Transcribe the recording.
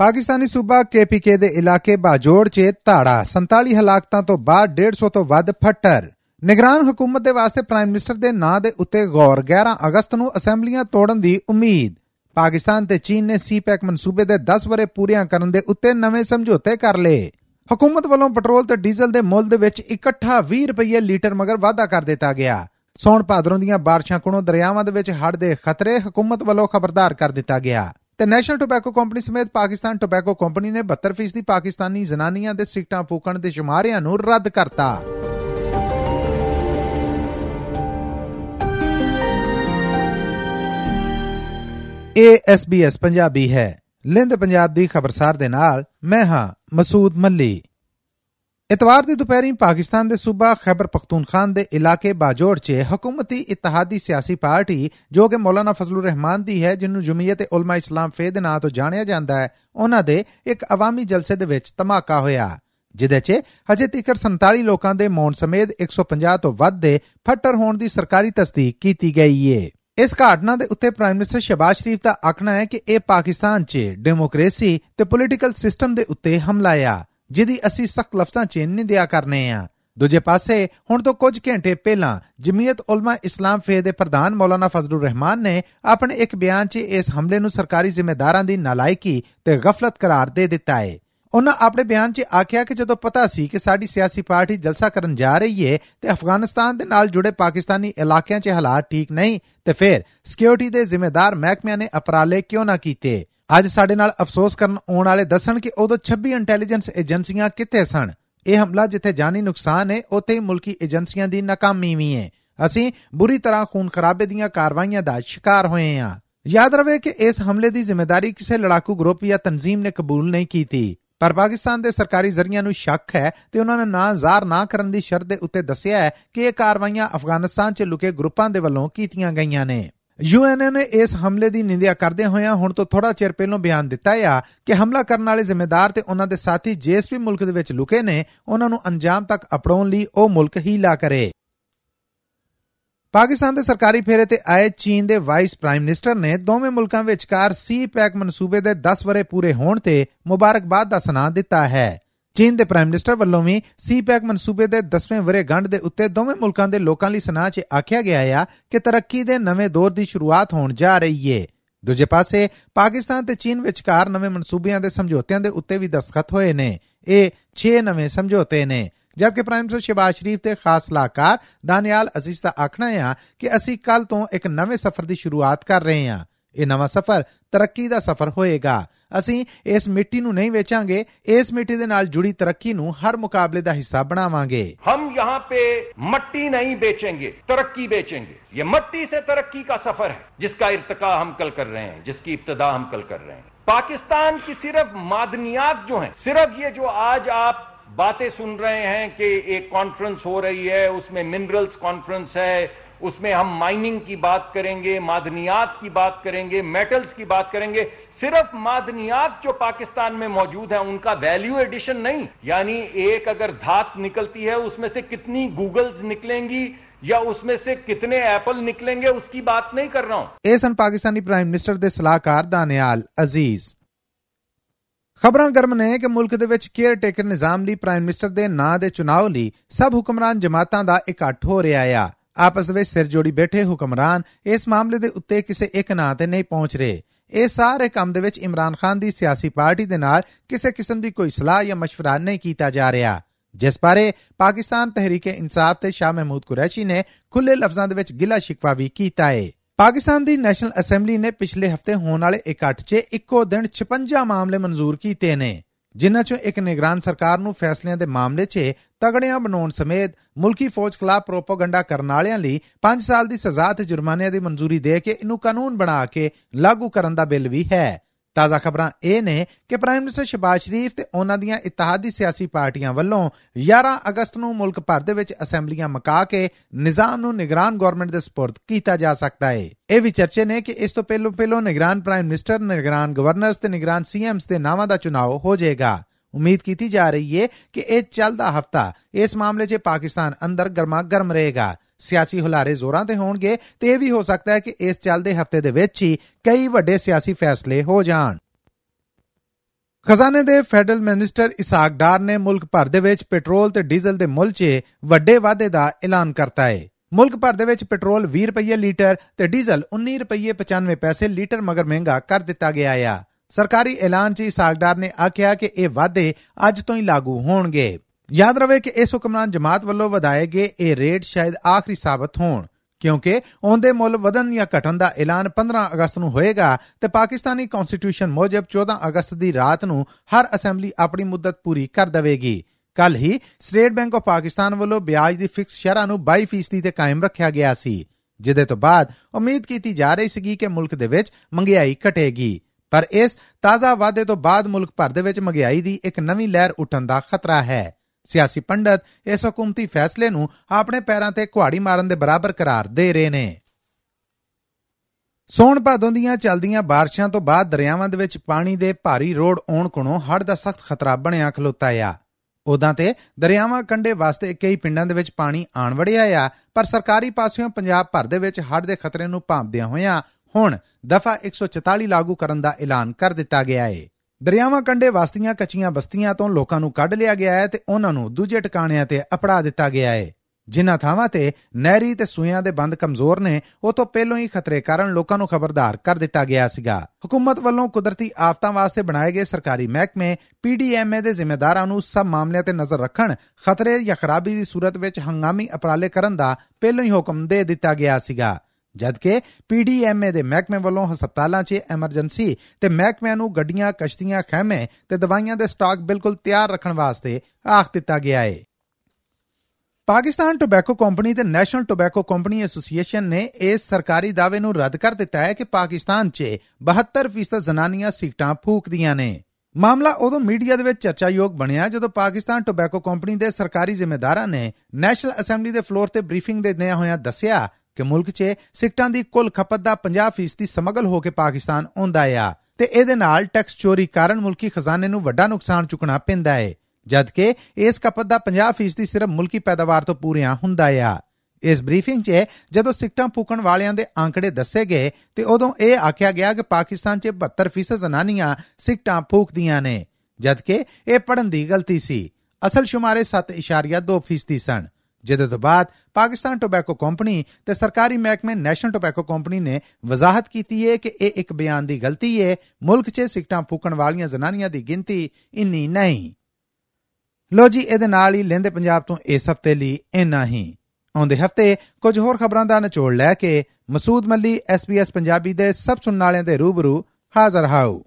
ਪਾਕਿਸਤਾਨੀ ਸੂਬਾ ਕੇਪੀਕੇ ਦੇ ਇਲਾਕੇ ਬਾਜੋੜ 'ਚ ਧਾੜਾ 47 ਹਲਾਕਤਾਂ ਤੋਂ ਬਾਅਦ 150 ਤੋਂ ਵੱਧ ਫੱਟਰ ਨਿਗਰਾਨ ਹਕੂਮਤ ਦੇ ਵਾਸਤੇ ਪ੍ਰਾਈਮ ਮਿਨਿਸਟਰ ਦੇ ਨਾਂ ਦੇ ਉੱਤੇ ਗੌਰ 11 ਅਗਸਤ ਨੂੰ ਅਸੈਂਬਲੀਆਂ ਤੋੜਨ ਦੀ ਉਮੀਦ। ਪਾਕਿਸਤਾਨ ਤੇ ਚੀਨ ਨੇ ਸੀਪੈਕ ਮਨਸੂਬੇ ਦੇ 10 ਵਰੇ ਪੂਰੀਆਂ ਕਰਨ ਦੇ ਉੱਤੇ ਨਵੇਂ ਸਮਝੌਤੇ ਕਰ ਲਏ। ਹਕੂਮਤ ਵੱਲੋਂ ਪੈਟਰੋਲ ਤੇ ਡੀਜ਼ਲ ਦੇ ਮੁੱਲ ਦੇ ਵਿੱਚ ਇਕੱਠਾ 20 ਰੁਪਏ ਲੀਟਰ ਮਗਰ ਵਾਧਾ ਕਰ ਦਿੱਤਾ ਗਿਆ। ਸੌਣ ਭਾਦਰੋਂ ਦੀਆਂ ਬਾਰਿਸ਼ਾਂ ਕੋਲੋਂ ਦਰਿਆਵਾਂ ਦੇ ਵਿੱਚ ਹੜ੍ਹ ਦੇ ਖਤਰੇ ਹਕੂਮਤ ਵੱਲੋਂ ਖਬਰਦਾਰ ਕਰ ਦਿੱਤਾ ਗਿਆ। ਤੇ ਨੈਸ਼ਨਲ ਟੋਬੈਕੋ ਕੰਪਨੀ ਸਮੇਤ ਪਾਕਿਸਤਾਨ ਟੋਬੈਕੋ ਕੰਪਨੀ ਨੇ 72% ਦੀ ਪਾਕਿਸਤਾਨੀ ਜ਼ਨਾਨੀਆਂ ਦੇ ਸਿਗਟਾਂ ਫੂਕਣ ਦੇ ਸ਼ੁਮਾਰਿਆਂ ਨੂੰ ਰੱਦ ਕਰਤਾ। ਇਹ SBS ਪੰਜਾਬੀ ਹੈ। ਲਿੰਦ ਪੰਜਾਬ ਦੀ ਖਬਰਸਾਰ ਦੇ ਨਾਲ ਮੈਂ ਹਾਂ ਮਸੂਦ ਮੱਲੀ। ਇਤਵਾਰ ਦੀ ਦੁਪਹਿਰੀ ਪਾਕਿਸਤਾਨ ਦੇ ਸੂਬਾ ਖੈਬਰ ਪਖਤੂਨਖਾਨ ਦੇ ਇਲਾਕੇ ਬਾਜੋੜ 'ਚ ਹਕੂਮਤੀ ਇਤਿਹਾਦੀ ਸਿਆਸੀ ਪਾਰਟੀ ਜੋ ਕਿ ਮੌਲਾਨਾ ਫਜ਼ਲੁਰ ਰਹਿਮਾਨ ਦੀ ਹੈ ਜਿਹਨੂੰ ਜਮੀਅਤ ਉਲਮਾ ਇਸਲਾਮ ਫੇ ਦੇ ਨਾਂ ਤੋਂ ਜਾਣਿਆ ਜਾਂਦਾ ਹੈ, ਉਹਨਾਂ ਦੇ ਇੱਕ ਆਵਾਮੀ ਜਲਸੇ ਦੇ ਵਿੱਚ ਧਮਾਕਾ ਹੋਇਆ। ਜਿਦੇ 'ਚ ਹਜੇ ਤੀਕਰ 47 ਲੋਕਾਂ ਦੇ ਮੌਨ ਸਮੇਤ 150 ਤੋਂ ਵੱਧ ਦੇ ਫੱਟਰ ਹੋਣ ਦੀ ਸਰਕਾਰੀ ਤਸਦੀਕ ਕੀਤੀ ਗਈ ਏ। ਇਸ ਘਟਨਾ ਦੇ ਉੱਤੇ ਪ੍ਰਾਈਮ ਮਿਨਿਸਟਰ ਸ਼ਬਾਜ਼ ਸ਼ਰੀਫ ਦਾ ਆਖਣਾ ਹੈ ਕਿ ਇਹ ਪਾਕਿਸਤਾਨ 'ਚ ਡੈਮੋਕ੍ਰੇਸੀ ਤੇ ਪੋਲੀਟੀਕਲ ਸਿਸਟਮ ਦੇ ਉੱਤੇ ਹਮਲਾ ਆ। ਜਿਹਦੀ ਅਸੀਂ ਸਖਤ ਲਫ਼ਜ਼ਾਂ 'ਚ ਨਿੰਦਿਆ ਕਰਨੇ ਆ। ਦੂਜੇ ਪਾਸੇ, ਹੁਣ ਤੋਂ ਕੁਝ ਘੰਟੇ ਪਹਿਲਾਂ, ਜਮੀਅਤ ਉਲਮਾ ਇਸਲਾਮ ਫੇ ਦੇ ਪ੍ਰਧਾਨ ਮੌਲਾਨਾ ਫਜ਼ਲੁਰ ਰਹਿਮਾਨ ਨੇ ਆਪਣੇ ਇੱਕ ਬਿਆਨ 'ਚ ਇਸ ਹਮਲੇ ਨੂੰ ਸਰਕਾਰੀ ਜ਼ਿੰਮੇਦਾਰਾਂ ਦੀ ਨਾਲਾਇਕੀ ਤੇ ਗਫਲਤ ਕਰਾਰ ਦੇ ਦਿੱਤਾ ਹੈ ਉਹਨਾਂ ਆਪਣੇ ਬਿਆਨ 'ਚ ਆਖਿਆ ਕਿ ਜਦੋਂ ਪਤਾ ਸੀ ਕਿ ਸਾਡੀ ਸਿਆਸੀ ਪਾਰਟੀ ਜਲਸਾ ਕਰਨ ਜਾ ਰਹੀ ਏ ਤੇ ਅਫਗਾਨਿਸਤਾਨ ਦੇ ਨਾਲ ਜੁੜੇ ਪਾਕਿਸਤਾਨੀ ਇਲਾਕਿਆਂ 'ਚ ਹਾਲਾਤ ਠੀਕ ਨਹੀਂ, ਤੇ ਫਿਰ ਸਿਕਿਉਰਿਟੀ ਦੇ ਜ਼ਿੰਮੇਦਾਰ ਮਹਿਕਮਿਆਂ ਨੇ ਅਪਰਾਲੇ ਕਿਉਂ ਨਾ ਕੀਤੇ? ਅੱਜ ਸਾਡੇ ਨਾਲ ਅਫਸੋਸ ਕਰਨ ਆਉਣ ਵਾਲੇ ਦੱਸਣ ਕਿ ਉਦੋਂ 26 ਇੰਟੈਲੀਜੈਂਸ ਏਜੰਸੀਆਂ ਕਿੱਥੇ ਸਨ? ਇਹ ਹਮਲਾ ਜਿੱਥੇ ਜਾਨੀ ਨੁਕਸਾਨ ਹੈ ਉੱਥੇ ਹੀ ਮੁਲਕੀ ਏਜੰਸੀਆਂ ਦੀ ਨਾਕਾਮੀ ਵੀ ਹੈ। ਅਸੀਂ ਬੁਰੀ ਤਰ੍ਹਾਂ ਖੂਨ ਖਰਾਬੇ ਦੀਆਂ ਕਾਰਵਾਈਆਂ ਦਾ ਸ਼ਿਕਾਰ ਹੋਏ ਹਾਂ। ਯਾਦ ਰਵੇ ਕਿ ਇਸ ਹਮਲੇ ਦੀ ਜ਼ਿੰਮੇਵਾਰੀ ਕਿਸੇ ਲੜਾਕੂ ਗਰੁੱਪ ਜਾਂ ਤਨਜ਼ੀਮ ਨੇ ਕਬੂਲ ਨਹੀਂ ਕੀਤੀ। ਪਰ ਪਾਕਿਸਤਾਨ ਦੇ ਸਰਕਾਰੀ ਜ਼ਰੀਆਂ ਨੂੰ ਸ਼ੱਕ ਹੈ ਤੇ ਉਹਨਾਂ ਨੇ ਨਾ ਜ਼ਾਰ ਨਾ ਕਰਨ ਦੀ ਸ਼ਰਤ ਦੇ ਉੱਤੇ ਦੱਸਿਆ ਹੈ ਕਿ ਇਹ ਕਾਰਵਾਈਆਂ ਅਫਗਾਨਿਸਤਾਨ 'ਚ ਲੁਕੇ ਗਰੁੱਪਾਂ ਦੇ ਵੱਲੋਂ ਕੀਤੀਆਂ ਗਈਆਂ ਨੇ। ਯੂਐਨਏ ਨੇ ਇਸ ਹਮਲੇ ਦੀ ਨਿੰਦਿਆ ਕਰਦੇ ਹੋਇਆਂ ਹੁਣ ਤੋਂ ਥੋੜਾ ਚਿਰ ਪਹਿਲਾਂ ਬਿਆਨ ਦਿੱਤਾ ਹੈ ਕਿ ਹਮਲਾ ਕਰਨ ਵਾਲੇ ਜ਼ਿੰਮੇਦਾਰ ਤੇ ਉਹਨਾਂ ਦੇ ਸਾਥੀ ਜਿਸ ਵੀ ਮੁਲਕ ਦੇ ਵਿੱਚ ਲੁਕੇ ਨੇ, ਉਹਨਾਂ ਨੂੰ ਅੰਜਾਮ ਤੱਕ ਅਪਣਾਉਣ ਲਈ ਉਹ ਮੁਲਕ ਹੀਲਾ ਕਰੇ। ਪਾਕਿਸਤਾਨ ਦੇ ਸਰਕਾਰੀ ਫੇਰੇ ਤੇ ਆਏ ਚੀਨ ਦੇ ਵਾਈਸ ਪ੍ਰਾਈਮ ਮਿਨਿਸਟਰ ਨੇ ਦੋਵੇਂ ਮੁਲਕਾਂ ਵਿਚਕਾਰ ਸੀ ਪੈਕ ਮਨਸੂਬੇ ਦੇ 10 ਵਰੇ ਪੂਰੇ ਹੋਣ ਤੇ ਮੁਬਾਰਕਬਾਦ ਦਾ ਸੁਨਾਹ ਦਿੱਤਾ ਹੈ। ਚੀਨ ਦੇ ਪ੍ਰਾਈਮ ਮਿਨਿਸਟਰ ਵੱਲੋਂ ਵੀ ਸੀ ਪੈਕ ਮਨਸੂਬੇ ਦੇ 10ਵੇਂ ਵਰੇ ਗੰਢ ਦੇ ਉੱਤੇ ਦੋਵੇਂ ਮੁਲਕਾਂ ਦੇ ਲੋਕਾਂ ਲਈ ਸੁਨਾਹ 'ਚ ਆਖਿਆ ਗਿਆ ਹੈ ਕਿ ਤਰੱਕੀ ਦੇ ਨਵੇਂ ਦੌਰ ਦੀ ਸ਼ੁਰੂਆਤ ਹੋਣ ਜਾ ਰਹੀ ਹੈ ਦੂਜੇ ਪਾਸੇ, ਪਾਕਿਸਤਾਨ ਤੇ ਚੀਨ ਵਿਚਕਾਰ ਨਵੇਂ ਮਨਸੂਬਿਆਂ ਦੇ ਸਮਝੌਤਿਆਂ ਦੇ ਉੱਤੇ ਵੀ ਦਸਖਤ ਹੋਏ ਨੇ। ਇਹ 6 ਨਵੇਂ ਸਮਝੌਤੇ ਨੇ। ਜਦਕਿ ਪ੍ਰਾਈਮ ਮਿਨਿਸਟਰ ਸ਼ਿਬਾਜ਼ ਸ਼ਰੀਫ ਤੇ ਖਾਸ ਸਲਾਹਕਾਰ ਦਾਨਿਆਲ ਅਜ਼ੀਜ਼ ਦਾ ਆਖਣਾ ਹੈ ਕਿ ਅਸੀਂ ਕੱਲ ਤੋਂ ਇੱਕ ਨਵੇਂ ਸਫ਼ਰ ਦੀ ਸ਼ੁਰੂਆਤ ਕਰ ਰਹੇ ਹਾਂ ਇਹ ਨਵਾਂ ਸਫ਼ਰ ਤਰੱਕੀ ਦਾ ਸਫ਼ਰ ਹੋਏਗਾ ਅਸੀਂ ਇਸ ਮਿੱਟੀ ਨੂੰ ਨਹੀਂ ਵੇਚਾਂਗੇ ਇਸ ਮਿੱਟੀ ਦੇ ਨਾਲ ਜੁੜੀ ਤਰੱਕੀ ਨੂੰ ਹਰ ਮੁਕਾਬਲੇ ਦਾ ਹਿੱਸਾ ਬਣਾਵਾਂਗੇ हम यहाँ पे मट्टी नहीं बेचेंगे तरक्की बेचेंगे ये मट्टी से तरक्की का सफर है जिसका इर्तका हम कल कर रहे हैं जिसकी इब्तदा हम कल कर रहे हैं पाकिस्तान की सिर्फ मादनियात जो हैं सिर्फ ये जो आज आप बातें सुन रहे हैं कि एक कॉन्फ्रेंस हो रही है उसमें मिनरल्स कॉन्फ्रेंस है उसमें हम माइनिंग की बात करेंगे मादनियात की बात करेंगे मेटल्स की बात करेंगे सिर्फ मादनियात जो पाकिस्तान में मौजूद है उनका वैल्यू एडिशन नहीं यानी एक अगर धात निकलती है उसमें से कितनी गूगल्स निकलेंगी या उसमें से कितने एप्पल निकलेंगे उसकी बात नहीं कर रहा हूं ਇਹ ਸਨ ਪਾਕਿਸਤਾਨੀ ਪ੍ਰਾਈਮ ਮਿਨਿਸਟਰ ਦੇ ਸਲਾਹਕਾਰ ਦਾਨਿਆਲ ਅਜ਼ੀਜ਼ ਖਬਰਾਂ ਗਰਮ ਨੇ ਕਿ ਮੁਲਕ ਦੇ ਵਿੱਚ ਕੇਅਰ ਟੇਕਰ ਨਿਜ਼ਾਮ ਲਈ ਪ੍ਰਾਈਮ ਮਿਨਿਸਟਰ ਦੇ ਨਾਂ ਦੇ ਚੁਣਾਵ ਲਈ ਸਭ ਹੁਕਮਰਾਨ ਜਮਾਤਾਂ ਦਾ ਇਕੱਠ ਹੋ ਰਿਹਾ ਆ ਆਪਸ ਦੇ ਵਿੱਚ ਸਿਰ ਜੋੜੀ ਬੈਠੇ ਹੁਕਮਰਾਨ ਇਸ ਮਾਮਲੇ ਦੇ ਉੱਤੇ ਕਿਸੇ ਇੱਕ ਨਾਂ ਤੇ ਨਹੀਂ ਪਹੁੰਚ ਰਹੇ ਇਹ ਸਾਰੇ ਕੰਮ ਦੇ ਵਿੱਚ ਇਮਰਾਨ ਖਾਨ ਦੀ ਸਿਆਸੀ ਪਾਰਟੀ ਦੇ ਨਾਲ ਕਿਸੇ ਕਿਸਮ ਦੀ ਕੋਈ ਸਲਾਹ ਜਾਂ مشورہ ਨਹੀਂ ਕੀਤਾ ਜਾ ਰਿਹਾ ਜਿਸ ਬਾਰੇ ਪਾਕਿਸਤਾਨ ਤਹਿਰੀਕ ਇਨਸਾਫ ਤੇ ਸ਼ਾਹ ਮਹਿਮੂਦ ਕੁਰੈਸ਼ੀ ਨੇ ਖੁੱਲੇ ਲਫ਼ਜ਼ਾਂ ਦੇ ਵਿੱਚ ਗਿਲਾ ਸ਼ਿਕਵਾ ਵੀ ਕੀਤਾ ਹੈ ਪਾਕਿਸਤਾਨ ਦੀ ਨੈਸ਼ਨਲ ਅਸੈਂਬਲੀ ਨੇ ਪਿਛਲੇ ਹਫਤੇ ਹੋਣ ਵਾਲੇ ਇਕੱਠ 'ਚ ਇੱਕੋ ਦਿਨ 56 ਮਾਮਲੇ ਮਨਜ਼ੂਰ ਕੀਤੇ ਨੇ ਜਿਨ੍ਹਾਂ 'ਚੋਂ ਇੱਕ ਨਿਗਰਾਨ ਸਰਕਾਰ ਨੂੰ ਫੈਸਲਿਆਂ ਦੇ ਮਾਮਲੇ 'ਚ ਤਗੜਿਆਂ ਬਣਾਉਣ ਸਮੇਤ ਮੁਲਕੀ ਫੌਜ ਖਿਲਾਫ ਪ੍ਰੋਪਾਗੈਂਡਾ ਕਰਨ ਵਾਲਿਆਂ ਲਈ 5 ਸਾਲ ਦੀ ਸਜ਼ਾ ਤੇ ਜੁਰਮਾਨੇ ਦੀ ਮਨਜ਼ੂਰੀ ਦੇ ਕੇ ਇਹਨੂੰ ਕਾਨੂੰਨ ਬਣਾ ਕੇ ਲਾਗੂ ਕਰਨ ਦਾ ਬਿੱਲ ਵੀ ਹੈ। ਤਾਜ਼ਾ ਖਬਰਾਂ ਇਹ ਨੇ ਕਿ ਪ੍ਰਾਈਮ ਮਿਨਿਸਟਰ ਸ਼ਬਾਜ਼ ਸ਼ਰੀਫ ਤੇ ਉਹਨਾਂ ਦੀਆਂ ਇਤਿਹਾਦੀ ਸਿਆਸੀ ਪਾਰਟੀਆਂ ਵੱਲੋਂ 11 ਅਗਸਤ ਨੂੰ ਮੁਲਕ ਭਰ ਦੇ ਵਿੱਚ ਅਸੈਂਬਲੀਆਂ ਮਕਾ ਕੇ ਨਿਜ਼ਾਮ ਨੂੰ ਨਿਗਰਾਨ ਗਵਰਨਮੈਂਟ ਦੇ ਸਪੁਰਦ ਕੀਤਾ ਜਾ ਸਕਦਾ ਹੈ ਇਹ ਵੀ ਚਰਚੇ ਨੇ ਕਿ ਇਸ ਤੋਂ ਪਹਿਲਾਂ ਪਹਿਲਾਂ ਨਿਗਰਾਨ ਪ੍ਰਾਈਮ ਮਿਨਿਸਟਰ ਨਿਗਰਾਨ ਗਵਰਨਰਸ ਤੇ ਨਿਗਰਾਨ ਸੀਐਮਸ ਦੇ ਨਾਵਾਂ ਦਾ ਚੁਣਾਵ ਹੋ ਜਾਏਗਾ। ਉਮੀਦ ਕੀਤੀ ਜਾ ਰਹੀ ਹੈ ਕਿ ਇਹ ਚੱਲਦਾ ਹਫਤਾ ਇਸ ਮਾਮਲੇ 'ਚ ਪਾਕਿਸਤਾਨ ਅੰਦਰ ਗਰਮਾ ਗਰਮ ਰਹੇਗਾ ਸਿਆਸੀ ਹੁਲਾਰੇ ਜ਼ੋਰਾਂ ਤੇ ਹੋਣਗੇ ਤੇ ਇਹ ਵੀ ਹੋ ਸਕਦਾ ਹੈ ਕਿ ਇਸ ਚੱਲਦੇ ਹਫ਼ਤੇ ਦੇ ਵਿੱਚ ਹੀ ਕਈ ਵੱਡੇ ਸਿਆਸੀ ਫੈਸਲੇ ਹੋ ਜਾਣ ਖਜ਼ਾਨੇ ਦੇ ਫੈਡਰਲ ਮਿਨਿਸਟਰ ਇਸਾਕ ਡਾਰ ਨੇ ਮੁਲਕ ਭਰ ਦੇ ਵਿੱਚ ਪੈਟਰੋਲ ਤੇ ਡੀਜ਼ਲ ਦੇ ਮੁੱਲ 'ਚ ਵੱਡੇ ਵਾਧੇ ਦਾ ਐਲਾਨ ਕਰਤਾ ਹੈ ਮੁਲਕ ਭਰ ਦੇ ਵਿੱਚ ਪੈਟਰੋਲ 20 ਰੁਪਏ ਲੀਟਰ ਤੇ ਡੀਜ਼ਲ 19 ਰੁਪਏ 95 ਪੈਸੇ ਲੀਟਰ ਮਗਰ ਮਹਿੰਗਾ ਕਰ ਦਿੱਤਾ ਗਿਆ ਆ ਸਰਕਾਰੀ ਐਲਾਨ 'ਚ ਇਸਾਕ ਡਾਰ ਨੇ ਆਖਿਆ ਕਿ ਇਹ ਵਾਧੇ ਅੱਜ ਤੋਂ ਹੀ ਲਾਗੂ ਹੋਣਗੇ। ਯਾਦ ਰਵੇ ਕਿ ਇਸ ਹੁਕਮਰਾਨ ਜਮਾਤ ਵੱਲੋਂ ਵਧਾਏ ਗਏ ਇਹ ਰੇਟ ਸ਼ਾਇਦ ਆਖਰੀ ਸਾਬਤ ਹੋਣ, ਕਿਉਂਕਿ ਉਹਦੇ ਮੁੱਲ ਵਧਣ ਜਾਂ ਘਟਣ ਦਾ ਐਲਾਨ 15 ਅਗਸਤ ਨੂੰ ਹੋਏਗਾ ਤੇ ਪਾਕਿਸਤਾਨੀ ਕਨਸਟੀਟਿਊਸ਼ਨ ਮੁਜਬ 14 ਅਗਸਤ ਦੀ ਰਾਤ ਨੂੰ ਹਰ ਅਸੈਂਬਲੀ ਆਪਣੀ ਮੁੱਦਤ ਪੂਰੀ ਕਰ ਦੇਵੇਗੀ। ਕੱਲ ਹੀ ਸਟੇਟ ਬੈਂਕ ਆਫ ਪਾਕਿਸਤਾਨ ਵੱਲੋਂ ਵਿਆਜ ਦੀ ਫਿਕਸ ਸ਼ਰ੍ਹਾ ਨੂੰ 22% ਤੇ ਕਾਇਮ ਰੱਖਿਆ ਗਿਆ ਸੀ ਜਿਹਦੇ ਤੋਂ ਬਾਅਦ ਉਮੀਦ ਕੀਤੀ ਜਾ ਰਹੀ ਸੀ ਕਿ ਮੁਲਕ ਦੇ ਵਿੱਚ ਮਹਿੰਗਾਈ ਘਟੇਗੀ। ਪਰ ਇਸ ਤਾਜ਼ਾ ਵਾਅਦੇ ਤੋਂ ਬਾਅਦ ਮੁਲਕ ਭਰ ਦੇ ਵਿੱਚ ਮਹਿੰਗਾਈ ਦੀ ਇੱਕ ਨਵੀਂ ਲਹਿਰ ਉੱਠਣ ਦਾ ਖਤਰਾ ਹੈ। ਸਿਆਸੀ ਪੰਡਤ ਇਸ ਹਕੂਮਤੀ ਫੈਸਲੇ ਨੂੰ ਆਪਣੇ ਪੈਰਾਂ ਤੇ ਕੁਹਾੜੀ ਮਾਰਨ ਦੇ ਬਰਾਬਰ ਕਰਾਰ ਦੇ ਰਹੇ ਨੇ। ਸੋਣ ਭਾਦੋਂ ਦੀਆਂ ਚਲਦੀਆਂ ਬਾਰਿਸ਼ਾਂ ਤੋਂ ਬਾਅਦ ਦਰਿਆਵਾਂ ਦੇ ਵਿੱਚ ਪਾਣੀ ਦੇ ਭਾਰੀ ਰੋੜ ਆਉਣ ਕੋਲੋਂ ਹੜ੍ਹ ਦਾ ਸਖਤ ਖਤਰਾ ਬਣਿਆ ਖਲੋਤਾ ਆ। ਉਦਾਂ ਤੇ ਦਰਿਆਵਾਂ ਕੰਢੇ ਵਾਸਤੇ ਕਈ ਪਿੰਡਾਂ ਦੇ ਵਿੱਚ ਪਾਣੀ ਆਣ ਵੜਿਆ ਆ, ਪਰ ਸਰਕਾਰੀ ਪਾਸਿਓਂ ਪੰਜਾਬ ਭਰ ਦੇ ਵਿੱਚ ਹੜ੍ਹ ਦੇ ਖਤਰੇ ਨੂੰ ਭਾਂਪਦਿਆਂ ਹੋਇਆਂ ਹੁਣ ਦਫਾ 144 ਲਾਗੂ ਕਰਨ ਦਾ ਐਲਾਨ ਕਰ ਦਿੱਤਾ ਗਿਆ ਹੈ ਦਰਿਆਵਾਂ ਕੰਢੇ ਵਸਤੀਆਂ, ਕੱਚੀਆਂ ਬਸਤੀਆਂ ਤੋਂ ਲੋਕਾਂ ਨੂੰ ਕੱਢ ਲਿਆ ਗਿਆ ਹੈ ਤੇ ਉਹਨਾਂ ਨੂੰ ਦੂਜੇ ਟਿਕਾਣਿਆਂ ਤੇ ਅਪੜਾ ਦਿੱਤਾ ਗਿਆ ਹੈ ਜਿਨ੍ਹਾਂ ਥਾਵਾਂ ਤੇ ਨਹਿਰੀ ਤੇ ਸੂਇਆਂ ਦੇ ਬੰਦ ਕਮਜ਼ੋਰ ਨੇ, ਉਹ ਤੋਂ ਪਹਿਲਾਂ ਹੀ ਖਤਰੇ ਕਾਰਨ ਲੋਕਾਂ ਨੂੰ ਖਬਰਦਾਰ ਕਰ ਦਿੱਤਾ ਗਿਆ ਸੀਗਾ। ਹਕੂਮਤ ਵੱਲੋਂ ਕੁਦਰਤੀ ਆਫਤਾਂ ਵਾਸਤੇ ਬਣਾਏ ਗਏ ਸਰਕਾਰੀ ਮਹਿਕਮੇ ਪੀਡੀਐਮਏ ਦੇ ਜ਼ਿੰਮੇਦਾਰਾਂ ਨੂੰ ਸਭ ਮਾਮਲਿਆਂ ਤੇ ਨਜ਼ਰ ਰੱਖਣ, ਖਤਰੇ ਜਾਂ ਖਰਾਬੀ ਦੀ ਸੂਰਤ ਵਿੱਚ ਹੰਗਾਮੀ ਅਪਰਾਲੇ ਕਰਨ ਦਾ ਪਹਿਲਾਂ ਹੀ ਹੁਕਮ ਦੇ ਦਿੱਤਾ ਗਿਆ ਸੀਗਾ। ਜਦਕਿ ਪੀਡੀਐਮਏ ਦੇ ਮਹਿਕਮੇ ਵੱਲੋਂ ਹਸਪਤਾਲਾਂ 'ਚ ਐਮਰਜੈਂਸੀ ਤੇ ਮਹਿਕਮਿਆਂ ਨੂੰ ਗੱਡੀਆਂ, ਕਸ਼ਤੀਆਂ ਖੈਮੇ ਤੇ ਦਵਾਈਆਂ ਦੇ ਸਟਾਕ ਬਿਲਕੁਲ ਤਿਆਰ ਰੱਖਣ ਵਾਸਤੇ ਆਖ ਦਿੱਤਾ ਗਿਆ ਹੈ ਪਾਕਿਸਤਾਨ ਟੋਬੈਕੋ ਕੰਪਨੀ ਤੇ ਨੈਸ਼ਨਲ ਟੋਬੈਕੋ ਕੰਪਨੀ ਐਸੋਸੀਏਸ਼ਨ ਨੇ ਇਸ ਸਰਕਾਰੀ ਦਾਅਵੇ ਨੂੰ ਰੱਦ ਕਰ ਦਿੱਤਾ ਹੈ ਕਿ ਪਾਕਿਸਤਾਨ 'ਚ 72% ਜ਼ਨਾਨੀਆਂ ਸੀਟਾਂ ਫੂਕਦੀਆਂ ਨੇ। ਮਾਮਲਾ ਉਦੋਂ ਮੀਡੀਆ ਦੇ ਵਿੱਚ ਚਰਚਾਯੋਗ ਬਣਿਆ ਜਦੋਂ ਪਾਕਿਸਤਾਨ ਟੋਬੈਕੋ ਕੰਪਨੀ ਦੇ ਸਰਕਾਰੀ ਜ਼ਿੰਮੇਦਾਰਾਂ ਨੇ ਨੈਸ਼ਨਲ ਅਸੈਂਬਲੀ ਦੇ ਫਲੋਰ ਤੇ ਬਰੀਫਿੰਗ ਦੇ ਦਿਆਂ ਹੋਇਆਂ ਦੱਸਿਆ ਕਿ ਮੁਲਕ 'ਚ ਸਿਗਟਾਂ ਦੀ ਕੁੱਲ ਖਪਤ ਦਾ 50% ਦੀ ਸਮਗਲ ਹੋ ਕੇ ਪਾਕਿਸਤਾਨ ਆਉਂਦਾ ਆ ਤੇ ਇਹਦੇ ਨਾਲ ਟੈਕਸ ਚੋਰੀ ਕਾਰਨ ਮੁਲਕੀ ਖਜ਼ਾਨੇ ਨੂੰ ਵੱਡਾ ਨੁਕਸਾਨ ਚੁਕਣਾ ਪੈਂਦਾ ਹੈ ਜਦਕਿ ਇਸ ਖਪਤ ਦਾ 50% ਦੀ ਸਿਰਫ ਮੁਲਕੀ ਪੈਦਾਵਾਰ ਤੋਂ ਪੂਰਿਆਂ ਹੁੰਦਾ ਆ। ਇਸ ਬਰੀਫਿੰਗ 'ਚ ਜਦੋਂ ਸਿਗਟਾਂ ਫੂਕਣ ਵਾਲਿਆਂ ਦੇ ਅੰਕੜੇ ਦੱਸੇ ਗਏ ਤੇ ਉਦੋਂ ਇਹ ਆਖਿਆ ਗਿਆ ਕਿ ਪਾਕਿਸਤਾਨ 'ਚ 72% ਜ਼ਨਾਨੀਆਂ ਸਿਗਟਾਂ ਫੂਕਦੀਆਂ ਨੇ, ਜਦਕਿ ਇਹ ਪੜਨ ਦੀ ਗਲਤੀ ਸੀ। ਅਸਲ ਸ਼ੁਮਾਰੇ 7.2% ਸਨ। ਜਿਹਦੇ ਤੋਂ ਬਾਅਦ ਪਾਕਿਸਤਾਨ ਟੋਬੈਕੋ ਕੰਪਨੀ ਤੇ ਸਰਕਾਰੀ ਮਹਿਕਮੇ ਨੈਸ਼ਨਲ ਟੋਬੈਕੋ ਕੰਪਨੀ ਨੇ ਵਜ਼ਾਹਤ ਕੀਤੀ ਹੈ ਕਿ ਇਹ ਇੱਕ ਬਿਆਨ ਦੀ ਗਲਤੀ ਹੈ ਮੁਲਕ 'ਚ ਸਿਗਟਾਂ ਫੂਕਣ ਵਾਲੀਆਂ ਜ਼ਨਾਨੀਆਂ ਦੀ ਗਿਣਤੀ ਇੰਨੀ ਨਹੀਂ ਲੋ ਜੀ ਇਹਦੇ ਨਾਲ ਹੀ ਲੈਂਦੇ ਪੰਜਾਬ ਤੋਂ ਇਸ ਹਫ਼ਤੇ ਲਈ ਇੰਨਾ ਹੀ ਆਉਂਦੇ ਹਫ਼ਤੇ ਕੁਝ ਹੋਰ ਖਬਰਾਂ ਦਾ ਨਿਚੋੜ ਲੈ ਕੇ ਮਸੂਦ ਮੱਲੀ ਐਸਪੀਐਸ ਪੰਜਾਬੀ ਦੇ ਸਭ ਸੁਣਨ ਵਾਲਿਆਂ ਦੇ ਰੂਬਰੂ ਹਾਜ਼ਰ ਹਾਊ